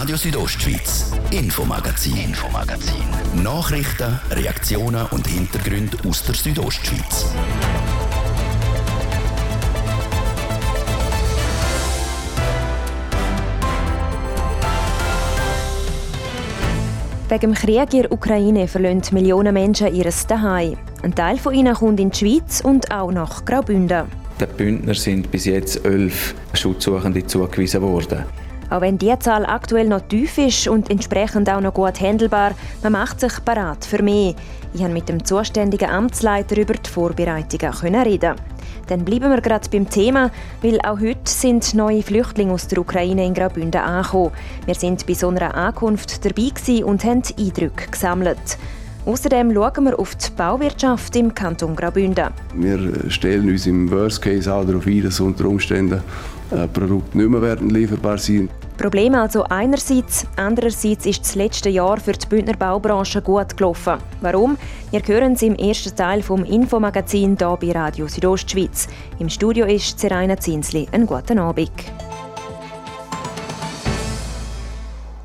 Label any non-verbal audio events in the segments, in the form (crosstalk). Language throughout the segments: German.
Radio Südostschweiz, Infomagazin, Infomagazin. Nachrichten, Reaktionen und Hintergründe aus der Südostschweiz. Wegen dem Krieg in der Ukraine verlassen Millionen Menschen ihr Zuhause. Ein Teil von ihnen kommt in die Schweiz und auch nach Graubünden. Den Bündner sind bis jetzt elf Schutzsuchende zugewiesen worden. Auch wenn die Zahl aktuell noch tief ist und entsprechend auch noch gut handelbar, man macht sich parat für mehr. Ich konnte mit dem zuständigen Amtsleiter über die Vorbereitungen reden. Dann bleiben wir gerade beim Thema, weil auch heute sind neue Flüchtlinge aus der Ukraine in Graubünden angekommen. Wir sind bei so einer Ankunft dabei und haben Eindrücke gesammelt. Außerdem schauen wir auf die Bauwirtschaft im Kanton Graubünden. Wir stellen uns im Worst Case auch darauf ein, dass unter Umständen äh, Produkte nicht mehr werden lieferbar sein Problem also einerseits, andererseits ist das letzte Jahr für die Bündner Baubranche gut gelaufen. Warum? Wir hören es im ersten Teil vom Infomagazin hier bei Radio Südostschweiz. Im Studio ist Seraina Zinsli. Einen guten Abend.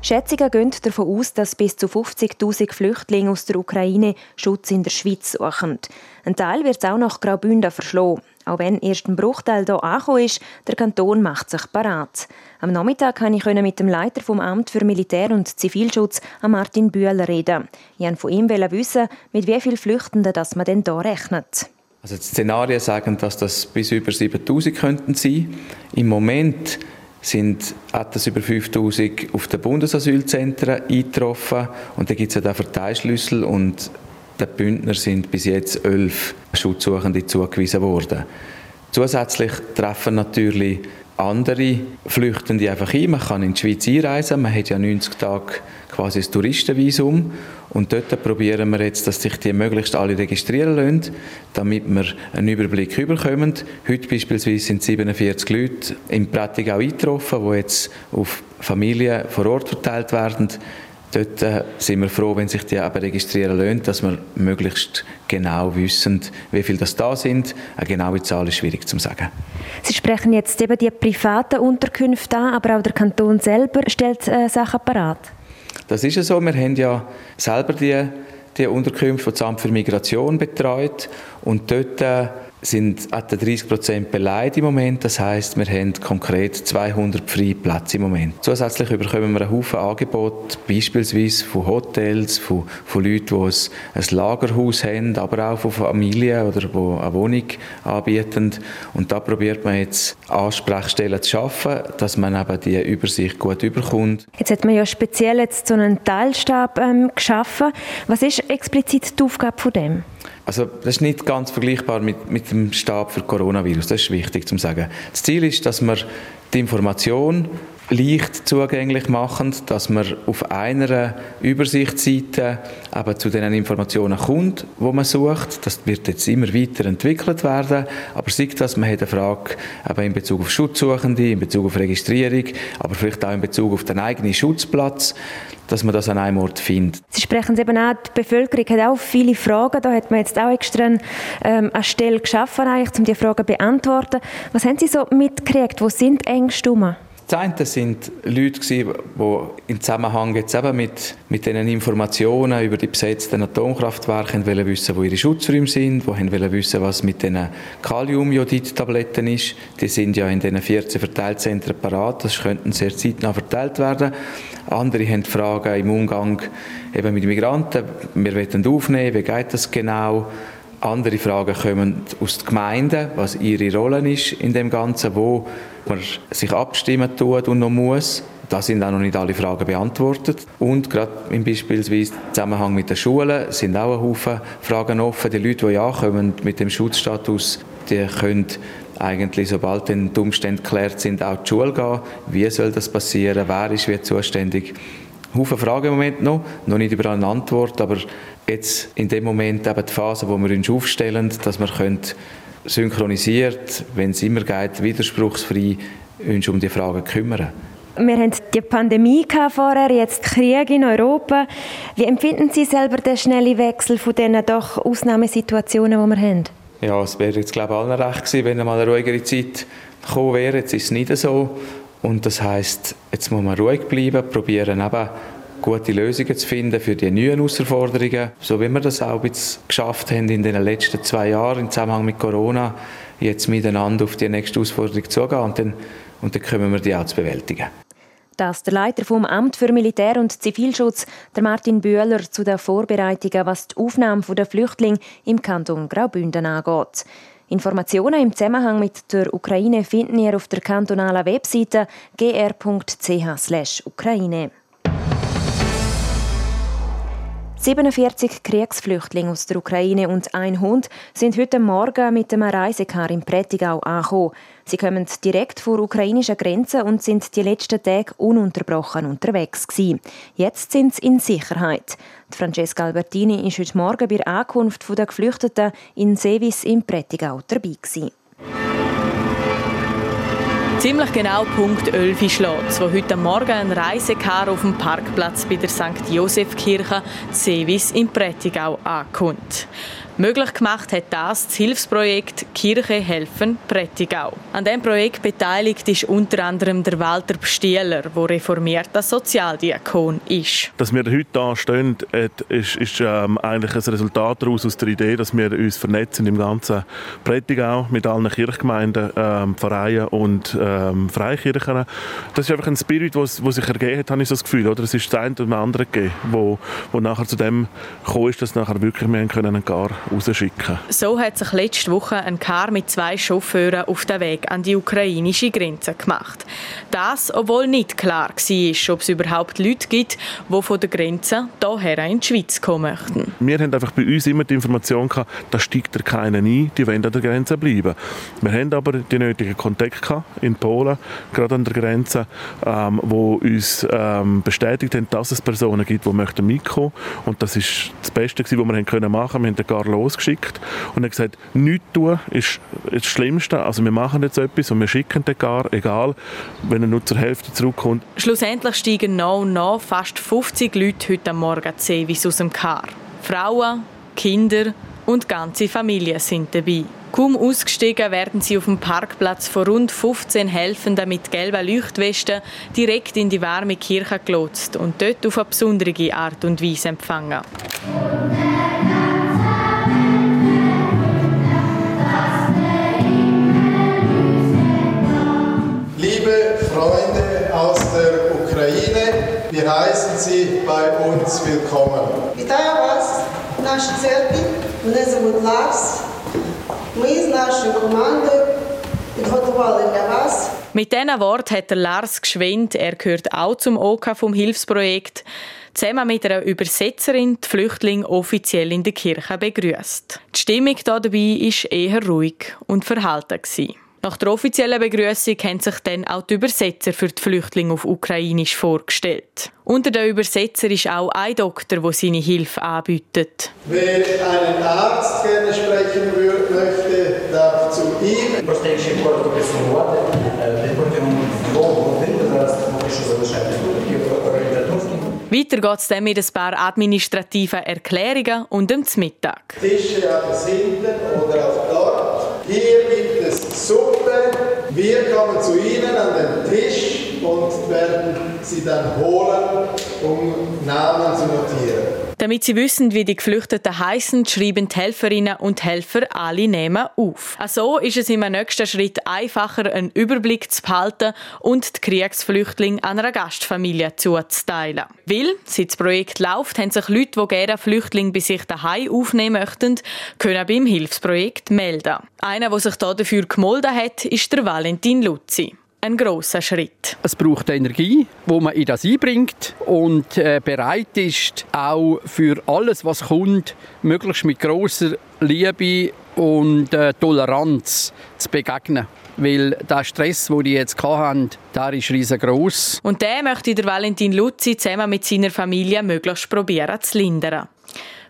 Schätzungen gehen davon aus, dass bis zu 50.000 Flüchtlinge aus der Ukraine Schutz in der Schweiz suchen. Ein Teil wird auch nach Graubünden verschlagen. Auch wenn erst ein Bruchteil hier angekommen ist, der Kanton macht sich parat. Am Nachmittag konnte ich mit dem Leiter vom Amt für Militär- und Zivilschutz, Martin Bühler, reden. Ich wollte von ihm wissen, mit wie vielen Flüchtenden das man denn hier rechnet. Also die Szenarien sagen, dass das bis über 7000 könnten sein. Im Moment sind etwas über 5000 auf den Bundesasylzentren eingetroffen und da gibt es ja den Verteilschlüssel und den Bündner sind bis jetzt elf Schutzsuchende zugewiesen worden. Zusätzlich treffen natürlich andere Flüchtende einfach ein. Man kann in die Schweiz einreisen, man hat ja 90 Tage quasi ein Touristenvisum und dort probieren wir jetzt, dass sich die möglichst alle registrieren lassen, damit wir einen Überblick bekommen. Heute beispielsweise sind 47 Leute im Prättigau eingetroffen, die jetzt auf Familien vor Ort verteilt werden. Dort äh, sind wir froh, wenn sich die eben registrieren lassen, dass wir möglichst genau wissen, wie viele das da sind. Eine genaue Zahl ist schwierig zu sagen. Sie sprechen jetzt eben die privaten Unterkünfte an, aber auch der Kanton selber stellt äh, Sachen parat. Das ist ja so. Wir haben ja selber die, die Unterkünfte, die das Amt für Migration betreut und dort äh, sind etwa 30 Prozent beleidigt im Moment. Das heißt, wir haben konkret 200 freie Plätze im Moment. Zusätzlich bekommen wir einen Haufen Angebote, beispielsweise von Hotels, von, von Leuten, die ein, ein Lagerhaus haben, aber auch von Familien oder die eine Wohnung anbieten. Und da probiert man jetzt Ansprechstellen zu schaffen, dass man eben die Übersicht gut überkommt. Jetzt hat man ja speziell jetzt so einen Teilstab ähm, geschaffen. Was ist explizit die Aufgabe von dem? Also das ist nicht ganz vergleichbar mit, mit dem Stab für Coronavirus, das ist wichtig zu sagen. Das Ziel ist, dass wir die Information leicht zugänglich machen, dass man auf einer Übersichtsseite eben zu den Informationen kommt, wo man sucht. Das wird jetzt immer weiter entwickelt werden, aber sieht das, man hat eine Frage eben in Bezug auf Schutzsuchende, in Bezug auf Registrierung, aber vielleicht auch in Bezug auf den eigenen Schutzplatz, dass man das an einem Ort findet. Sie sprechen eben an, die Bevölkerung hat auch viele Fragen, da hat man jetzt auch extra ähm, eine Stelle geschaffen, eigentlich, um die Fragen zu beantworten. Was haben Sie so mitgekriegt, wo sind Ängste rum? Das eine sind Leute, die im Zusammenhang jetzt eben mit, mit diesen Informationen über die besetzten Atomkraftwerke wollen wissen, wo ihre Schutzräume sind, wollen wissen, was mit den Kaliumjodid-Tabletten ist. Die sind ja in diesen 14 Verteilzentren parat, das könnten sehr zeitnah verteilt werden. Andere haben Fragen im Umgang eben mit Migranten. Wir wollen aufnehmen, wie geht das genau? Andere Fragen kommen aus den Gemeinden, was ihre Rolle ist in dem Ganzen, wo man sich abstimmen tut und noch muss. Da sind auch noch nicht alle Fragen beantwortet. Und gerade im Zusammenhang mit den Schulen sind auch ein Haufen Fragen offen. Die Leute, die ja kommen mit dem Schutzstatus, die können eigentlich, sobald die Umstände geklärt sind, auch zur Schule gehen. Wie soll das passieren? Wer ist wie zuständig? Haufen Fragen im Moment noch, noch nicht überall eine Antwort, aber jetzt in dem Moment eben die Phase, wo wir uns aufstellen, dass wir können synchronisiert, wenn es immer geht, widerspruchsfrei uns um die Fragen kümmern. Wir hatten die Pandemie vorher, jetzt Krieg in Europa. Wie empfinden Sie selber den schnellen Wechsel von diesen doch Ausnahmesituationen, die wir haben? Ja, es wäre jetzt glaube ich allen recht gewesen, wenn mal eine ruhigere Zeit gekommen wäre. Jetzt ist es nicht so. Und das heißt, jetzt muss man ruhig bleiben, probieren eben gute Lösungen zu finden für die neuen Herausforderungen, so wie wir das auch jetzt geschafft haben in den letzten zwei Jahren im Zusammenhang mit Corona, jetzt miteinander auf die nächste Herausforderung zugehen und dann, und dann können wir die auch zu bewältigen. Das der Leiter vom Amt für Militär- und Zivilschutz, der Martin Bühler, zu den Vorbereitungen, was die Aufnahme der Flüchtlinge im Kanton Graubünden angeht. Informationen im Zusammenhang mit der Ukraine finden ihr auf der kantonalen Webseite gr.ch/ukraine. 47 Kriegsflüchtlinge aus der Ukraine und ein Hund sind heute Morgen mit einem Reisekar in Prättigau angekommen. Sie kommen direkt vor ukrainischen Grenzen und sind die letzten Tage ununterbrochen unterwegs gewesen. Jetzt sind sie in Sicherheit. Die Francesca Albertini ist heute Morgen bei der Ankunft der Geflüchteten in Sevis im Prättigau dabei gewesen. Ziemlich genau Punkt 11 schlägt wo heute Morgen ein Reisekar auf dem Parkplatz bei der St. Josefkirche Sevis in Prättigau ankommt. Möglich gemacht hat das das Hilfsprojekt Kirche helfen Prättigau. An dem Projekt beteiligt ist unter anderem der Walter Bstieler, der reformierter Sozialdiakon ist. Dass wir heute hier stehen, ist, ist ähm, eigentlich ein Resultat daraus aus der Idee, dass wir uns vernetzen im ganzen Prättigau mit allen Kirchgemeinden, ähm, Vereinen und ähm, Freikirchen. Das ist einfach ein Spirit, der sich ergeben hat, habe ich so das Gefühl. Oder? Es ist das eine oder andere gegeben, wo, wo nachher zu dem gekommen ist, dass nachher wirklich wir können Gar rausschicken So hat sich letzte Woche ein Car mit zwei Chauffeuren auf den Weg an die ukrainische Grenze gemacht. Das, obwohl nicht klar war, ob es überhaupt Leute gibt, die von der Grenze hierher in die Schweiz kommen möchten. Wir haben einfach bei uns immer die Information gehabt, da steigt da keiner ein, die wollen an der Grenze bleiben. Wir haben aber die nötigen Kontakte in Polen, gerade an der Grenze, ähm, wo uns ähm, bestätigt haben, dass es Personen gibt, die möchten mitkommen und das ist das Beste, was wir machen können. Wir haben den Gar losgeschickt und er gesagt, nichts tun ist das Schlimmste. Also wir machen jetzt etwas und wir schicken den gar, egal, wenn er nur zur Hälfte zurückkommt. Schlussendlich steigen noch und noch fast 50 Leute heute Morgen Sevis aus dem Car. Frauen, Kinder und ganze Familien sind dabei. Kaum ausgestiegen werden sie auf dem Parkplatz von rund 15 Helfenden mit gelben Leuchtwesten direkt in die warme Kirche gelotst und dort auf eine besondere Art und Weise empfangen. heißen Sie bei uns willkommen. Вітаю вас в нашій церкві. Мене звуть Ларс. Ми з нашою командою підготували для вас Mit diesen Worten hat der Lars Geschwind, er gehört auch zum OK vom Hilfsprojekt, zusammen mit einer Übersetzerin die Flüchtlinge offiziell in der Kirche begrüßt. Die Stimmung hier dabei war eher ruhig und verhalten. Gewesen. Nach der offiziellen Begrüßung haben sich dann auch die Übersetzer für die Flüchtlinge auf Ukrainisch vorgestellt. Unter den Übersetzern ist auch ein Doktor, der seine Hilfe anbietet. Wer einen Arzt gerne sprechen möchte, darf zu ihm. Weiter geht es dann mit ein paar administrativen Erklärungen und dem Mittag. Tische an das hinten oder auf dort. Hier gibt es Suppe. Wir kommen zu Ihnen an den Tisch und werden Sie dann holen, um Namen zu notieren. Damit sie wissen, wie die Geflüchteten heißen, schreiben die Helferinnen und Helfer alle Namen auf. So ist es im nächsten Schritt einfacher, einen Überblick zu behalten und die Kriegsflüchtlinge einer Gastfamilie zuzuteilen. Weil, seit das Projekt läuft, haben sich Leute, die gerne Flüchtlinge bei sich daheim aufnehmen möchten, können beim Hilfsprojekt melden. Einer, der sich dafür gemolden hat, ist der Valentin Luzi ein großer Schritt. Es braucht Energie, wo man in das einbringt und äh, bereit ist, auch für alles, was kommt, möglichst mit großer Liebe und äh, Toleranz zu begegnen. Weil der Stress, den die jetzt hatten, der ist riesengroß. Und der möchte der Valentin Luzi zusammen mit seiner Familie möglichst probieren zu lindern.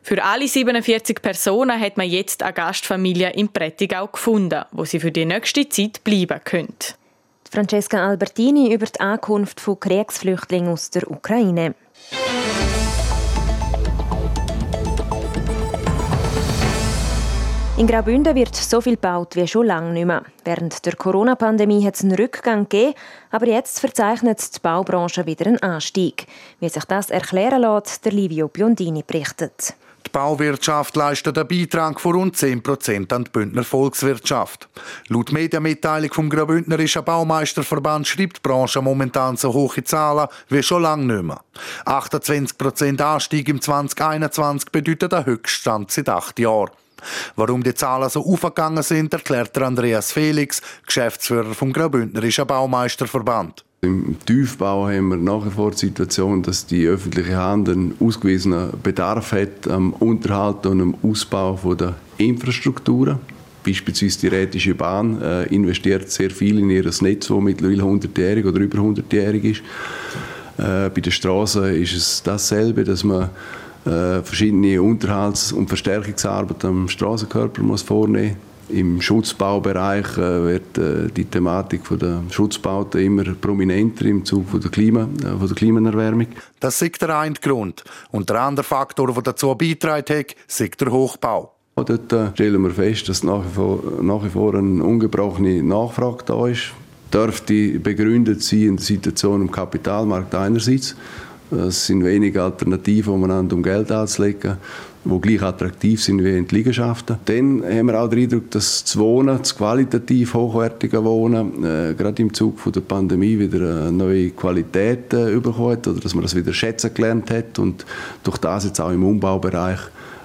Für alle 47 Personen hat man jetzt eine Gastfamilie in Prättigau gefunden, wo sie für die nächste Zeit bleiben können. Francesca Albertini über die Ankunft von Kriegsflüchtlingen aus der Ukraine. In Graubünden wird so viel gebaut wie schon lange nicht mehr. Während der Corona-Pandemie hat es einen Rückgang gegeben, aber jetzt verzeichnet die Baubranche wieder einen Anstieg. Wie sich das erklären lässt, der Livio Biondini berichtet. Die Bauwirtschaft leistet einen Beitrag von rund 10% an die Bündner Volkswirtschaft. Laut Medienmitteilung vom Graubündnerischen Baumeisterverband schreibt die Branche momentan so hohe Zahlen wie schon lange nicht mehr. 28% Anstieg im 2021 bedeutet der Höchststand seit acht Jahren. Warum die Zahlen so aufgegangen sind, erklärt Andreas Felix, Geschäftsführer vom Graubündnerischen Baumeisterverband. Im Tiefbau haben wir nach wie vor die Situation, dass die öffentliche Hand einen ausgewiesenen Bedarf hat am Unterhalt und am Ausbau der Infrastrukturen. Beispielsweise die Rätische Bahn äh, investiert sehr viel in ihr Netz, das mittlerweile 100-jährig oder über 100-jährig ist. Äh, bei den Straßen ist es dasselbe, dass man äh, verschiedene Unterhalts- und Verstärkungsarbeiten am Straßenkörper muss vornehmen im Schutzbaubereich äh, wird äh, die Thematik der Schutzbauten immer prominenter im Zuge der, Klima, äh, von der Klimaerwärmung. Das ist der eine Grund. Und der andere Faktor, der dazu beiträgt hat, ist der Hochbau. Dort stellen wir fest, dass nach wie, vor, nach wie vor eine ungebrochene Nachfrage da ist. Dürfte begründet sein in der Situation im Kapitalmarkt einerseits es sind wenige Alternativen um Geld anzulegen, die gleich attraktiv sind wie in die Liegenschaften. Dann haben wir auch den Eindruck, dass das Wohnen, das qualitativ hochwertige Wohnen, äh, gerade im Zuge der Pandemie wieder eine neue Qualität äh, bekommen hat oder dass man das wieder schätzen gelernt hat und durch das jetzt auch im Umbaubereich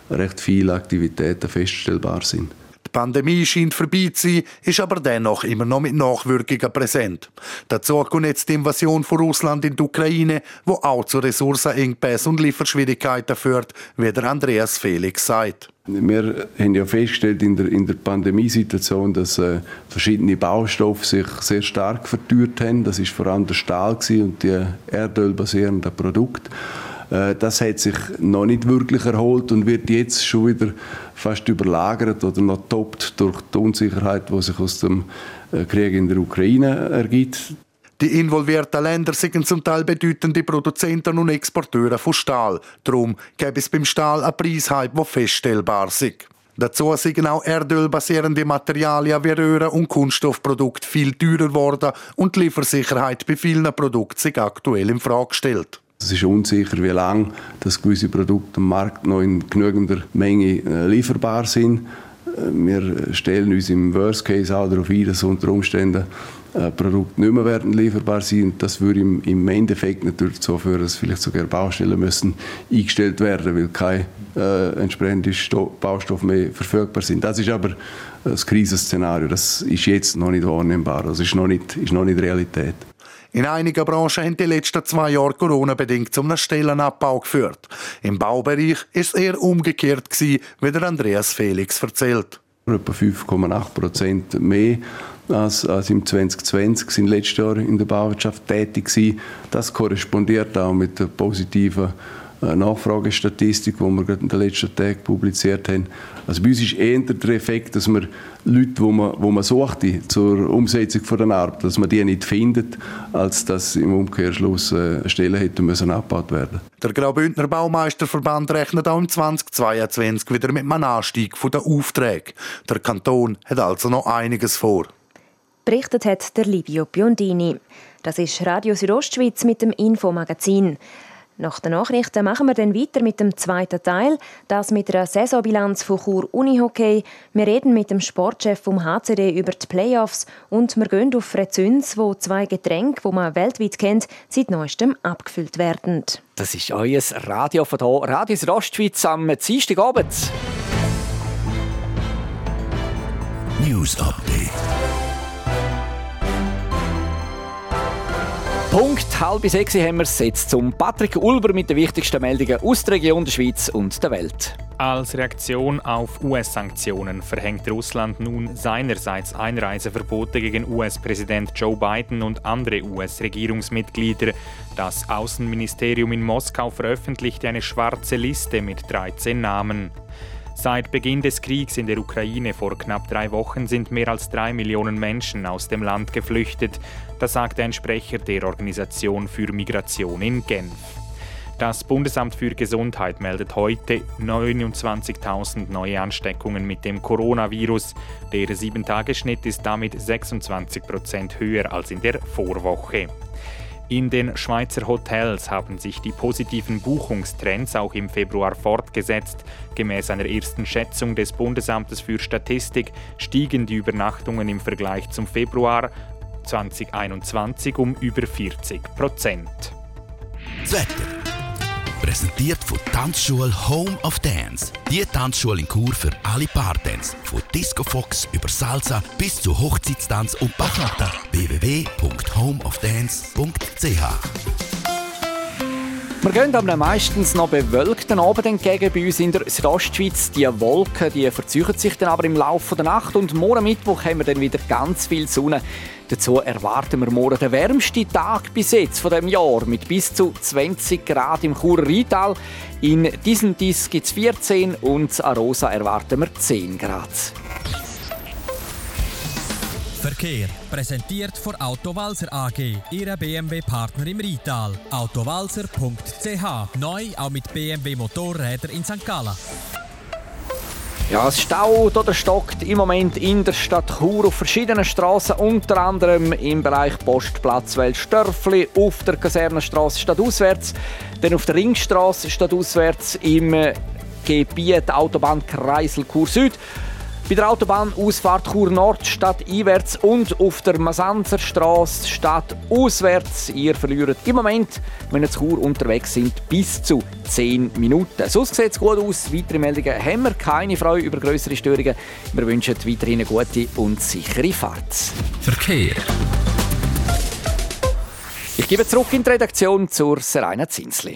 recht viele Aktivitäten feststellbar sind. Die Pandemie scheint vorbei zu sein, ist aber dennoch immer noch mit Nachwirkungen präsent. Dazu kommt jetzt die Invasion von Russland in die Ukraine, wo auch zu Ressourcenengpässen und Lieferschwierigkeiten führt, wie der Andreas Felix sagt. Wir haben ja festgestellt in der, in der Pandemiesituation, dass äh, verschiedene Baustoffe sich sehr stark verteuert haben. Das ist vor allem der Stahl und die erdölbasierenden Produkte. Äh, das hat sich noch nicht wirklich erholt und wird jetzt schon wieder fast überlagert oder noch toppt durch die Unsicherheit, die sich aus dem äh, Krieg in der Ukraine ergibt. Die involvierten Länder sind zum Teil bedeutende Produzenten und Exporteure von Stahl. Darum gäbe es beim Stahl einen Preishype, der feststellbar ist. Dazu sind auch erdölbasierende Materialien wie Röhren und Kunststoffprodukte viel teurer geworden und die Liefersicherheit bei vielen Produkten sich aktuell in Frage stellt. Es ist unsicher, wie lange dass gewisse Produkte am Markt noch in genügender Menge äh, lieferbar sind. Äh, wir stellen uns im Worst Case auch darauf ein, dass unter Umständen äh, Produkte nicht mehr werden lieferbar sind. Das würde im, Endeffekt natürlich dazu führen, dass vielleicht sogar Baustellen müssen eingestellt werden, weil keine äh, entsprechenden Baustoffe mehr verfügbar sind. Das ist aber das Krisenszenario. Das ist jetzt noch nicht wahrnehmbar. Das ist noch nicht, ist noch nicht Realität. In einigen Branchen haben die letzten zwei Jahre Corona-bedingt zum Stellenabbau geführt. Im Baubereich ist es eher umgekehrt wie der Andreas Felix erzählt. Etwa 5,8 Prozent mehr als, als im 2020 sind letztes Jahr in der Bauwirtschaft tätig gewesen. Das korrespondiert auch mit der positiven Nachfragestatistik, die wir gerade in den letzten Tagen publiziert haben. Also bei uns ist eher der Effekt, dass man Leute, die man, wo man sucht zur Umsetzung von der Arbeit, dass man die nicht findet, als dass im Umkehrschluss äh, Stellen hätten müssen abgebaut werden. Der Graubündner Baumeisterverband rechnet auch im 2022 wieder mit einem Anstieg der Aufträge. Der Kanton hat also noch einiges vor. Berichtet hat der Livio Biondini. Das ist Radio Südostschweiz mit dem Infomagazin. Nach den Nachrichten machen wir dann weiter mit dem zweiten Teil, das mit einer Saisonbilanz von Chur Unihockey. Wir reden mit dem Sportchef vom HCD über die Playoffs und wir gehen auf Rezüns, wo zwei Getränke, die man weltweit kennt, seit neuestem abgefüllt werden. Das ist euer Radio von hier, Radio Ostschweiz am Dienstagabend. News Update. Punkt halb sechs haben wir jetzt zum Patrick Ulber mit den wichtigsten Meldungen aus der Region der Schweiz und der Welt. Als Reaktion auf US-Sanktionen verhängt Russland nun seinerseits Einreiseverbote gegen US-Präsident Joe Biden und andere US-Regierungsmitglieder. Das Außenministerium in Moskau veröffentlichte eine schwarze Liste mit 13 Namen. Seit Beginn des Kriegs in der Ukraine vor knapp drei Wochen sind mehr als drei Millionen Menschen aus dem Land geflüchtet. Das sagte ein Sprecher der Organisation für Migration in Genf. Das Bundesamt für Gesundheit meldet heute 29.000 neue Ansteckungen mit dem Coronavirus. Der 7-Tage-Schnitt ist damit 26 Prozent höher als in der Vorwoche. In den Schweizer Hotels haben sich die positiven Buchungstrends auch im Februar fortgesetzt. Gemäß einer ersten Schätzung des Bundesamtes für Statistik stiegen die Übernachtungen im Vergleich zum Februar 2021 um über 40 Prozent. Präsentiert von Tanzschule Home of Dance. Die Tanzschule in Kur für alle Partens. Von Disco Fox über Salsa bis zu Hochzeitstanz und Bachata. www.homeofdance.ch wir gehen aber meistens noch bewölkten Abend entgegen bei uns in der Südostschweiz. Die Wolken die verzeichnen sich dann aber im Laufe der Nacht und morgen Mittwoch haben wir dann wieder ganz viel Sonne. Dazu erwarten wir morgen den wärmsten Tag bis jetzt von dem Jahr mit bis zu 20 Grad im Churer Rheintal. In diesem Disk gibt es 14 und in Arosa erwarten wir 10 Grad. Verkehr. Präsentiert von Autowalzer AG, Ihrer BMW-Partner im Rital. Autowalzer.ch. Neu auch mit BMW Motorräder in St. Gallen. Ja, es staut oder stockt im Moment in der Stadt Chur auf verschiedenen Straßen, unter anderem im Bereich Postplatz Weltstörfli, auf der Kasernenstraße stadtauswärts, dann auf der Ringstraße stadtauswärts im Gebiet Autobahn Kreisel Chur Süd bei der Autobahnausfahrt Chur Nord statt einwärts und auf der Masanzerstraße statt auswärts. Ihr verliert im Moment, wenn ihr zu Chur unterwegs sind, bis zu 10 Minuten. Sonst sieht es gut aus. Weitere Meldungen haben wir keine Freude über größere Störungen. Wir wünschen weiterhin eine gute und sichere Fahrt. Verkehr. Ich gebe zurück in die Redaktion zur Serena Zinsli.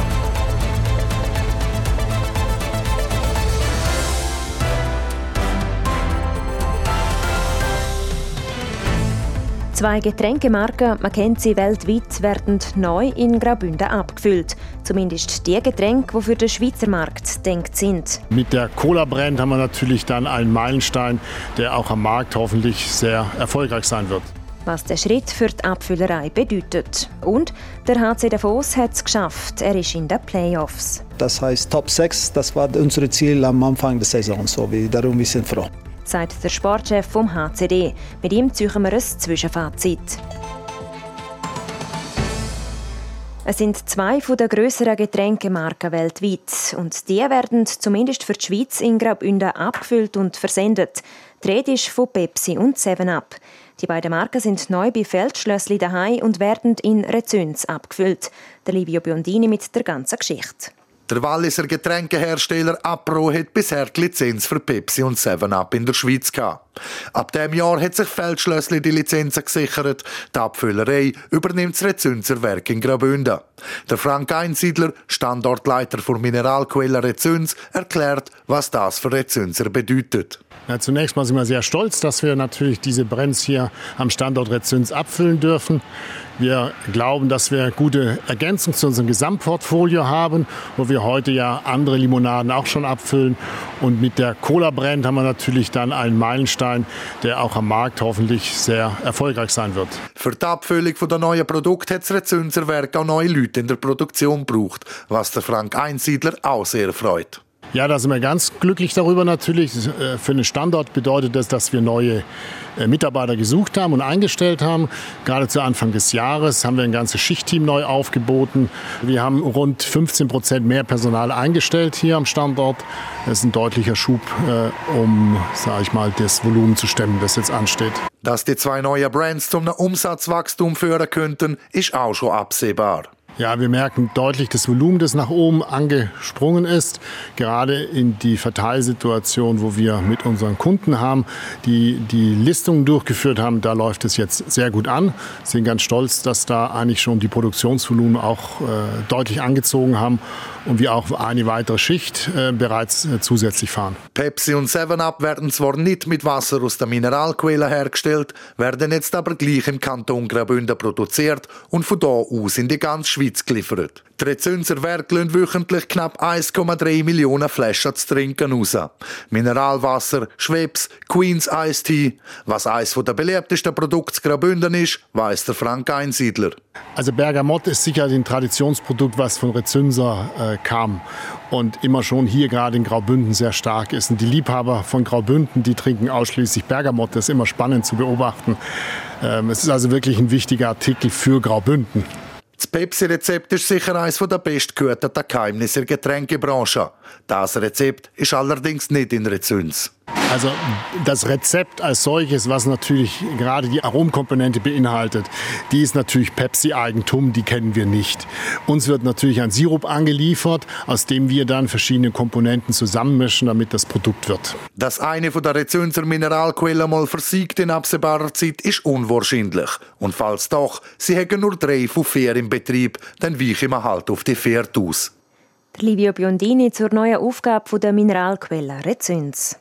Zwei Getränkemarken, man kennt sie weltweit, werden neu in Graubünden abgefüllt. Zumindest die Getränke, die für den Schweizer Markt denkt sind. Mit der Cola Brand haben wir natürlich dann einen Meilenstein, der auch am Markt hoffentlich sehr erfolgreich sein wird. Was der Schritt für die Abfüllerei bedeutet. Und der HC Davos hat es geschafft. Er ist in den Playoffs. Das heißt Top 6, das war unser Ziel am Anfang der Saison. So, darum wir sind froh sagt der Sportchef vom HCD. Mit ihm ziehen wir ein Zwischenfazit. Es sind zwei der grösseren Getränkemarken weltweit und die werden zumindest für die Schweiz in Graubünden abgefüllt und versendet. Die Rede ist von Pepsi und 7up. Die beiden Marken sind neu bei Feldschlössli daheim und werden in Rezüns abgefüllt. Der Livio Biondini mit der ganzen Geschichte. Der Walliser Getränkehersteller Apro hat bisher die Lizenz für Pepsi und 7up in der Schweiz gehabt. Ab dem Jahr hat sich Feldschlössli die Lizenzen gesichert. Die Abfüllerei übernimmt das Rezünzer Werk in Graubünden. Der Frank Einsiedler, Standortleiter für Mineralquelle Rezüns, erklärt, was das für Rezünzer bedeutet. Ja, zunächst mal sind wir sehr stolz, dass wir natürlich diese Brenns hier am Standort Rezüns abfüllen dürfen. Wir glauben, dass wir gute Ergänzung zu unserem Gesamtportfolio haben, wo wir heute ja andere Limonaden auch schon abfüllen. Und mit der Cola Brand haben wir natürlich dann einen Meilenstein, der auch am Markt hoffentlich sehr erfolgreich sein wird. Für die Abfüllung der neuen Produkte hat das Rezünser Werk auch neue Leute in der Produktion gebraucht, was der Frank Einsiedler auch sehr freut. Ja, da sind wir ganz glücklich darüber natürlich. Äh, für einen Standort bedeutet das, dass wir neue äh, Mitarbeiter gesucht haben und eingestellt haben. Gerade zu Anfang des Jahres haben wir ein ganzes Schichtteam neu aufgeboten. Wir haben rund 15 Prozent mehr Personal eingestellt hier am Standort. Das ist ein deutlicher Schub, äh, um, sage ich mal, das Volumen zu stemmen, das jetzt ansteht. Dass die zwei neuen Brands zum Umsatzwachstum führen könnten, ist auch schon absehbar. Ja, wir merken deutlich das Volumen, das nach oben angesprungen ist. Gerade in die Verteilsituation, wo wir mit unseren Kunden haben, die die Listungen durchgeführt haben, da läuft es jetzt sehr gut an. Sind ganz stolz, dass da eigentlich schon die Produktionsvolumen auch äh, deutlich angezogen haben und wir auch eine weitere Schicht äh, bereits äh, zusätzlich fahren. Pepsi und 7up werden zwar nicht mit Wasser aus der Mineralquelle hergestellt, werden jetzt aber gleich im Kanton Graubünden produziert und von da aus in die ganze Schweiz Schweiz geliefert. Die Rezenser Werke lassen wöchentlich knapp 1,3 Millionen Flaschen zu trinken raus. Mineralwasser, Schweppes, Queens Ice Tea. Was eines der beliebtesten Produkte Graubünden ist, weiss der Frank Einsiedler. Also Bergamott ist sicher ein Traditionsprodukt, was von Rezünser äh, kam und immer schon hier gerade in Graubünden sehr stark ist. Und die Liebhaber von Graubünden, die trinken ausschließlich Bergamott. Das ist immer spannend zu beobachten. Ähm, es ist also wirklich ein wichtiger Artikel für Graubünden. Das Pepsi-Rezept ist sicher eines der bestgehörten Geheimnisse der Getränkebranche. Das Rezept ist allerdings nicht in Rezüns. Also das Rezept als solches, was natürlich gerade die Aromkomponente beinhaltet, die ist natürlich Pepsi-Eigentum, die kennen wir nicht. Uns wird natürlich ein Sirup angeliefert, aus dem wir dann verschiedene Komponenten zusammenmischen, damit das Produkt wird. Dass eine von der Rezünser Mineralquellen mal versiegt in absehbarer Zeit, ist unwahrscheinlich. Und falls doch, sie haben nur drei von vier im Betrieb, dann weichen wir halt auf die vier aus. Livio Biondini zur neuen Aufgabe der Mineralquelle Rezüns.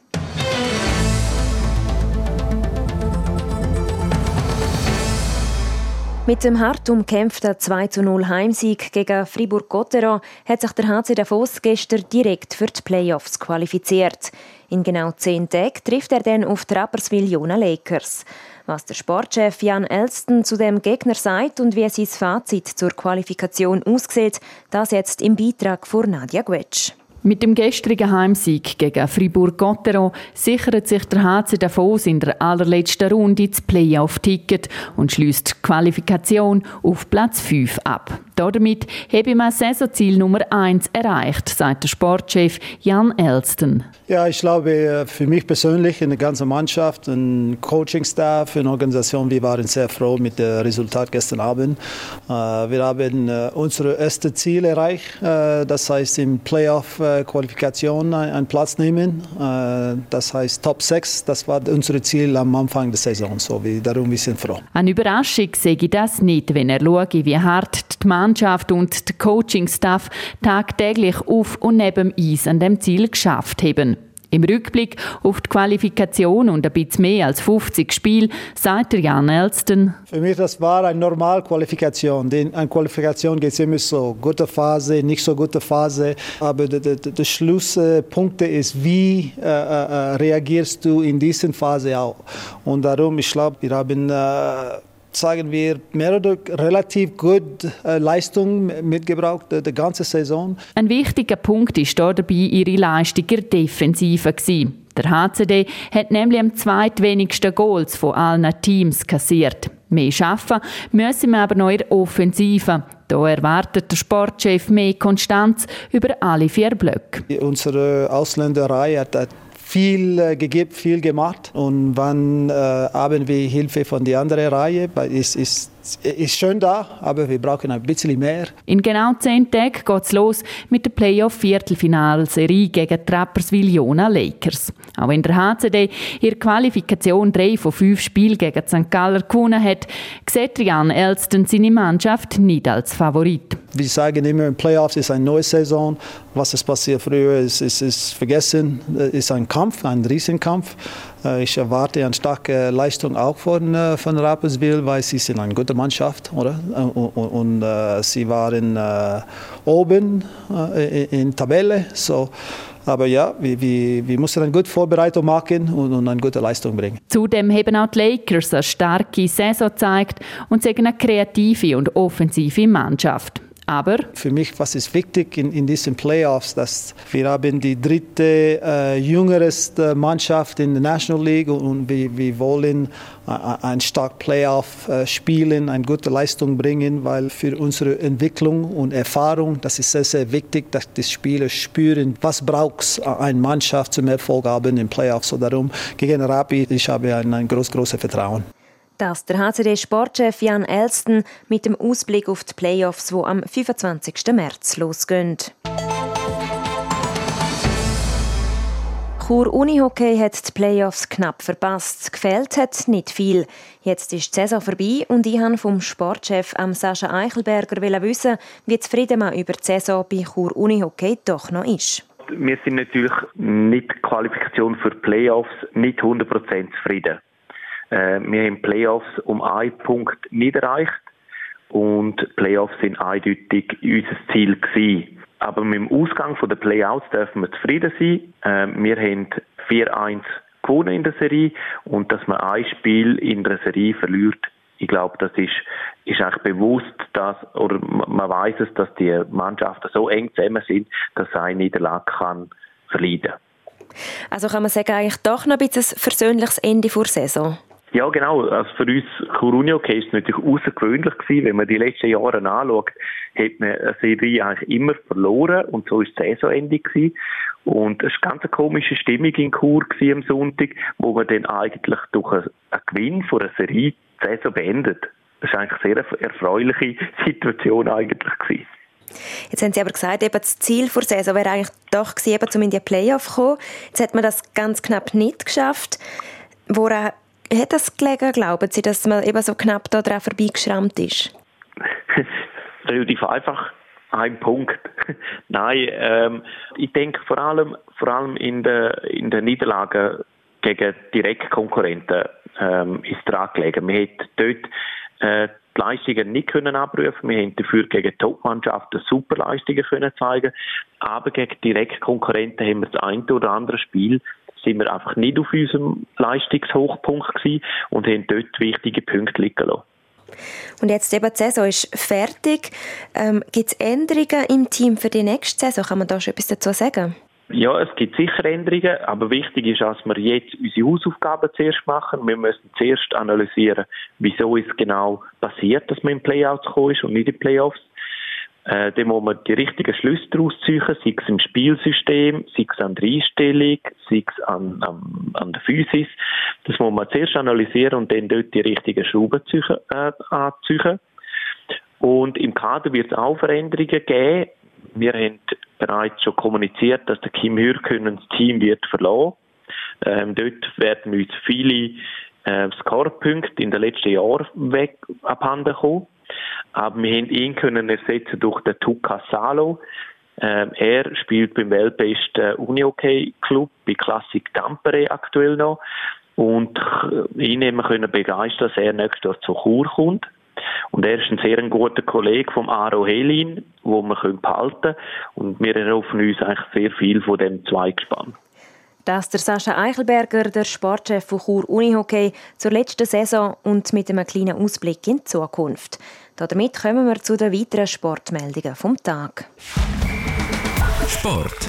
Mit dem hart umkämpften 2 0 Heimsieg gegen Fribourg-Gotteron hat sich der HC Davos gestern direkt für die Playoffs qualifiziert. In genau zehn Tagen trifft er dann auf die Rapperswil-Jona Lakers. Was der Sportchef Jan Elston zu dem Gegner sagt und wie sein Fazit zur Qualifikation aussieht, das jetzt im Beitrag von Nadia Gwetsch. Mit dem gestrigen Heimsieg gegen Fribourg-Gotteron sichert sich der HC Davos in der allerletzten Runde das Playoff-Ticket und schließt die Qualifikation auf Platz 5 ab. Damit habe man Saisonziel Nummer 1 erreicht, sagt der Sportchef Jan Elston. Ja, ich glaube, für mich persönlich, in der ganzen Mannschaft, ein Coaching-Staff, eine Organisation, wir waren sehr froh mit dem Resultat gestern Abend. Äh, wir haben äh, unser erstes Ziel erreicht, äh, das heißt im Playoff Qualifikation einen Platz nehmen. Äh, das heißt Top 6, das war unser Ziel am Anfang der Saison. So, wie, darum wir froh. Eine Überraschung sehe ich das nicht, wenn er schaue, wie hart die Mannschaft und der Coaching-Staff tagtäglich auf und neben dem Eis an dem Ziel geschafft haben. Im Rückblick auf die Qualifikation und ein bisschen mehr als 50 Spiele, sagt Jan Elston. Für mich das war eine normale Qualifikation. Einer Qualifikation geht es immer so, gute Phase, nicht so gute Phase. Aber der, der, der Schlusspunkt ist, wie äh, äh, reagierst du in dieser Phase auch. Und darum, ich glaube, wir haben äh, sagen wir, mehr oder relativ gut äh, Leistung mitgebracht, äh, die ganze Saison. Ein wichtiger Punkt ist dabei ihre Leistung in der Defensive. Gewesen. Der HCD hat nämlich am zweitwenigsten Goals von allen Teams kassiert. Mehr schaffen müssen wir aber noch in der Offensive. Da erwartet der Sportchef mehr Konstanz über alle vier Blöcke. Unsere Ausländerei hat viel äh, gegeben, viel gemacht. Und wann äh, haben wir Hilfe von der anderen Reihe, ist, ist ist schön da, aber wir brauchen ein bisschen mehr. In genau zehn Tagen geht es los mit der Playoff-Viertelfinalserie gegen Trapperswil-Jona Lakers. Auch wenn der HCD ihre Qualifikation drei von fünf Spielen gegen St. Galler gewonnen hat, sieht Jan Elston seine Mannschaft nicht als Favorit. Wir sagen immer, in Playoffs ist eine neue Saison. Was ist passiert früher, ist, ist, ist vergessen. Es ist ein Kampf, ein Riesenkampf. Äh, ich erwarte eine starke Leistung auch von, äh, von Rapperswil, weil sie sind eine gute Mannschaft, oder? Äh, und, und, und sie waren oben in der Tabelle. So. Aber ja, wir, wir, wir müssen eine gute Vorbereitung machen und, und, eine gute Leistung bringen. Zudem haben auch die Lakers eine starke Saison gezeigt und sind eine kreative und offensive Mannschaft. Aber für mich, was ist wichtig in, in diesen Playoffs, dass wir haben die dritte äh, jüngerste Mannschaft in der National League und wir, wir wollen äh, ein stark Playoff äh, spielen, eine gute Leistung bringen, weil für unsere Entwicklung und Erfahrung, das ist sehr, sehr wichtig, dass die Spieler spüren, was braucht eine Mannschaft zum Erfolg haben im Playoffs. So darum gegen Rapid, ich habe ein, ein groß, großes Vertrauen. Das der HCD-Sportchef Jan Elston mit dem Ausblick auf die Playoffs, die am 25. März losgehen. Chur Unihockey hat die Playoffs knapp verpasst. Gefällt hat nicht viel. Jetzt ist die Saison vorbei und ich wollte vom Sportchef am Sascha Eichelberger wissen, wie zufrieden man über die Saison bei Chur Unihockey doch noch ist. Wir sind natürlich nicht Qualifikation für Playoffs nicht 100% zufrieden. Äh, wir haben Playoffs um einen Punkt nicht erreicht. und Playoffs sind eindeutig unser Ziel gewesen. Aber mit dem Ausgang der Playouts dürfen wir zufrieden sein. Äh, wir haben 4-1 gewonnen in der Serie und dass man ein Spiel in der Serie verliert, ich glaube, das ist, ist eigentlich bewusst, dass, oder man weiß es, dass die Mannschaften so eng zusammen sind, dass eine Niederlage kann verleiden. Also kann man sagen, eigentlich doch noch ein bisschen ein versöhnliches Ende vor Saison? Ja, genau. Also für uns Corunio okay, ist es natürlich außergewöhnlich gewesen. Wenn man die letzten Jahre anschaut, hat man eine Serie eigentlich immer verloren und so ist das Saisonende gewesen. Und es war eine ganz komische Stimmung in Chur am Sonntag, wo man dann eigentlich durch einen Gewinn von einer Serie die Saison beendet. Das war eigentlich eine sehr erfreuliche (laughs) Situation eigentlich gewesen. Jetzt haben Sie aber gesagt, eben das Ziel der Saison wäre eigentlich doch gewesen, eben, um in die Playoff zu kommen. Jetzt hat man das ganz knapp nicht geschafft. Woran hat das gelegen, glauben Sie, dass man eben so knapp daran vorbeigeschrammt ist? (laughs) Relativ einfach. Ein Punkt. (laughs) Nein, ähm, ich denke vor allem, vor allem in der, in der Niederlage gegen Direktkonkurrenten ähm, ist daran gelegen. Wir hätten dort äh, die Leistungen nicht können abrufen. Wir haben dafür gegen Top-Mannschaften super Leistungen können zeigen. Aber gegen Direktkonkurrenten haben wir das eine oder andere Spiel sind wir einfach nicht auf unserem Leistungshochpunkt gewesen und haben dort wichtige Punkte liegen lassen. Und jetzt eben die Saison ist fertig. Ähm, Gibt es Änderungen im Team für die nächste Saison? Kann man da schon etwas dazu sagen? Ja, es gibt sicher Änderungen, aber wichtig ist, dass wir jetzt unsere Hausaufgaben zuerst machen. Wir müssen zuerst analysieren, wieso ist genau passiert, dass man in Playouts gekommen ist und nicht in Playoffs. Äh, dann muss man die richtigen Schlüsse daraus ziehen, sei es im Spielsystem, sei es an der Einstellung, sei es an, an, an der Physis. Das muss man zuerst analysieren und dann dort die richtigen Schrauben ziehen, äh, anziehen. Und im Kader wird es auch Veränderungen geben. Wir haben bereits schon kommuniziert, dass der Kim Hürkönen das Team wird verlassen. Ähm, dort werden uns viele äh, Scorepunkte in den letzten Jahren weg abhanden kommen. Aber wir haben ihn können ersetzen durch den Tuca Salo. Ähm, er spielt beim weltbesten Uni-Hockey-Club bei Classic Tampere aktuell noch. Und ihn haben wir können begeistern, dass er nächstes Jahr zu Chur kommt. Und er ist ein sehr guter Kollege vom Aro Helin, wo wir behalten können. Und wir erhoffen uns eigentlich sehr viel von dem Zweigespann. Das der Sascha Eichelberger, der Sportchef von Chur Unihockey, zur letzten Saison und mit einem kleinen Ausblick in die Zukunft. Damit kommen wir zu den weiteren Sportmeldungen vom Tag. Sport.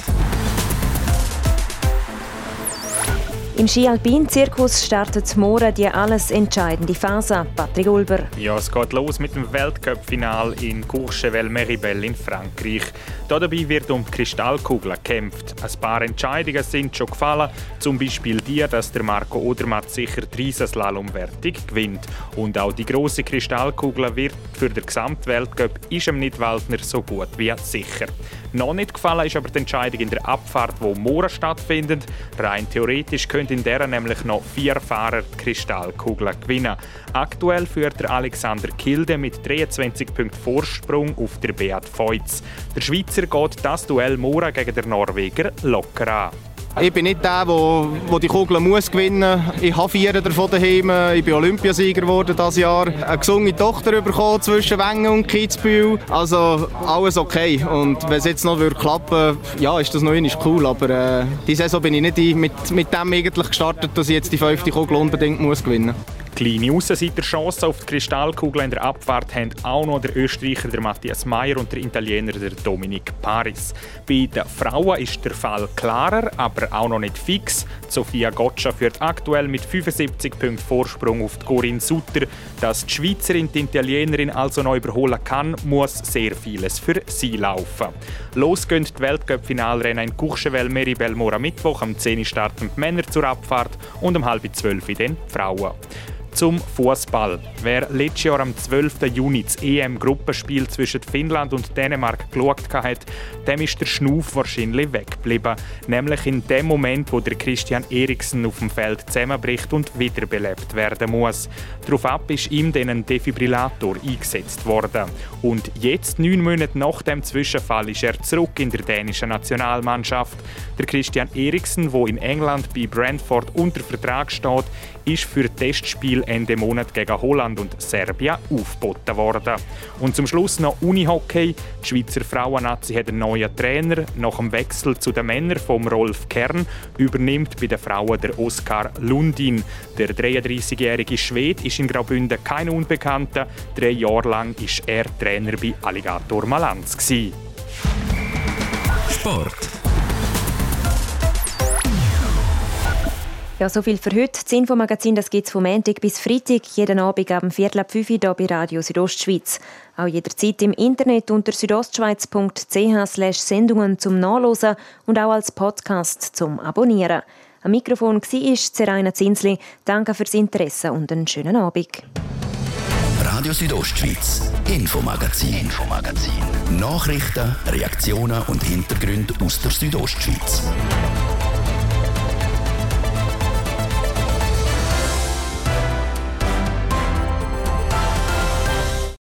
Im Ski-Alpin-Zirkus startet morgen die alles entscheidende Phase. Patrick Ulber. Ja, es geht los mit dem Weltcup-Final in Courchevel-Meribel in Frankreich. Dabei wird um die Kristallkugel gekämpft. Ein paar Entscheidungen sind schon gefallen. Zum Beispiel die, dass der Marco Odermatt sicher die Riesenslalomwertung gewinnt. Und auch die große Kristallkugel wird für den Gesamtweltcup ist dem Nidwaldner so gut wie sicher. Noch nicht gefallen ist aber die Entscheidung in der Abfahrt, wo morgen stattfindet. Rein theoretisch können in der nämlich noch vier Fahrer die Kristallkugel gewinnen. Aktuell führt der Alexander Kilde mit 23 Punkten Vorsprung auf der Beat Feutz. Der Schweizer geht das Duell morgen gegen den Norweger locker an. Ich bin nicht der, der, die Kugel muss gewinnen muss. Ich habe vier davon daheim. Ich bin Olympiasieger geworden dieses Jahr. Eine gesunde Tochter bekommen zwischen Wengen und Kitzbühel. Also alles okay. Und wenn es jetzt noch klappen würde, ja, ist das noch cool. Aber äh, diese Saison bin ich nicht mit, mit dem eigentlich gestartet, dass ich jetzt die fünfte Kugel unbedingt muss gewinnen muss. Kleine Aussenseiter-Chancen auf die Kristallkugel in der Abfahrt haben auch noch der Österreicher der Matthias Meyer und der Italiener der Dominik Paris. Bei den Frauen ist der Fall klarer, aber auch noch nicht fix. Sophia Gotcha führt aktuell mit 75 Punkten Vorsprung auf die Corinne Sutter. Dass die Schweizerin die Italienerin also noch überholen kann, muss sehr vieles für sie laufen. Los gehen die Weltcup-Finalrennen in Courchevel Meribel morgen Mittwoch. Am 10. starten die Männer zur Abfahrt und um halb 12 Uhr dann die Frauen. Zum Fußball. Wer letztes Jahr am 12. Juni das EM-Gruppenspiel zwischen Finnland und Dänemark geschaut hat, dem ist der Schnuff wahrscheinlich weggeblieben. Nämlich in dem Moment, wo der Christian Eriksen auf dem Feld zusammenbricht und wiederbelebt werden muss. Daraufhin ist ihm dann ein Defibrillator eingesetzt worden. Und jetzt, neun Monate nach dem Zwischenfall, ist er zurück in der dänischen Nationalmannschaft. Der Christian Eriksen, der in England bei Brentford unter Vertrag steht, ist für Testspiel Spiel Ende Monat gegen Holland und Serbien aufgeboten worden. Und zum Schluss noch Unihockey. Die Schweizer Frauennazi hat einen neuen Trainer. Nach dem Wechsel zu den Männern vom Rolf Kern übernimmt bei den Frauen der Oskar Lundin. Der 33-jährige Schwed ist in Graubünden kein Unbekannter. Drei Jahre lang war er Trainer bei Alligator Malanz. Sport. Ja, so viel für heute. Das Infomagazin gibt es vom Montag bis Freitag, jeden Abend ab Viertel ab 5 Uhr hier bei Radio Südostschweiz. Auch jederzeit im Internet unter südostschweiz.ch Sendungen zum Nachlesen und auch als Podcast zum Abonnieren. Am Mikrofon war Zeraina Zinsli. Danke fürs Interesse und einen schönen Abend. Radio Südostschweiz, Infomagazin, Infomagazin. Nachrichten, Reaktionen und Hintergründe aus der Südostschweiz.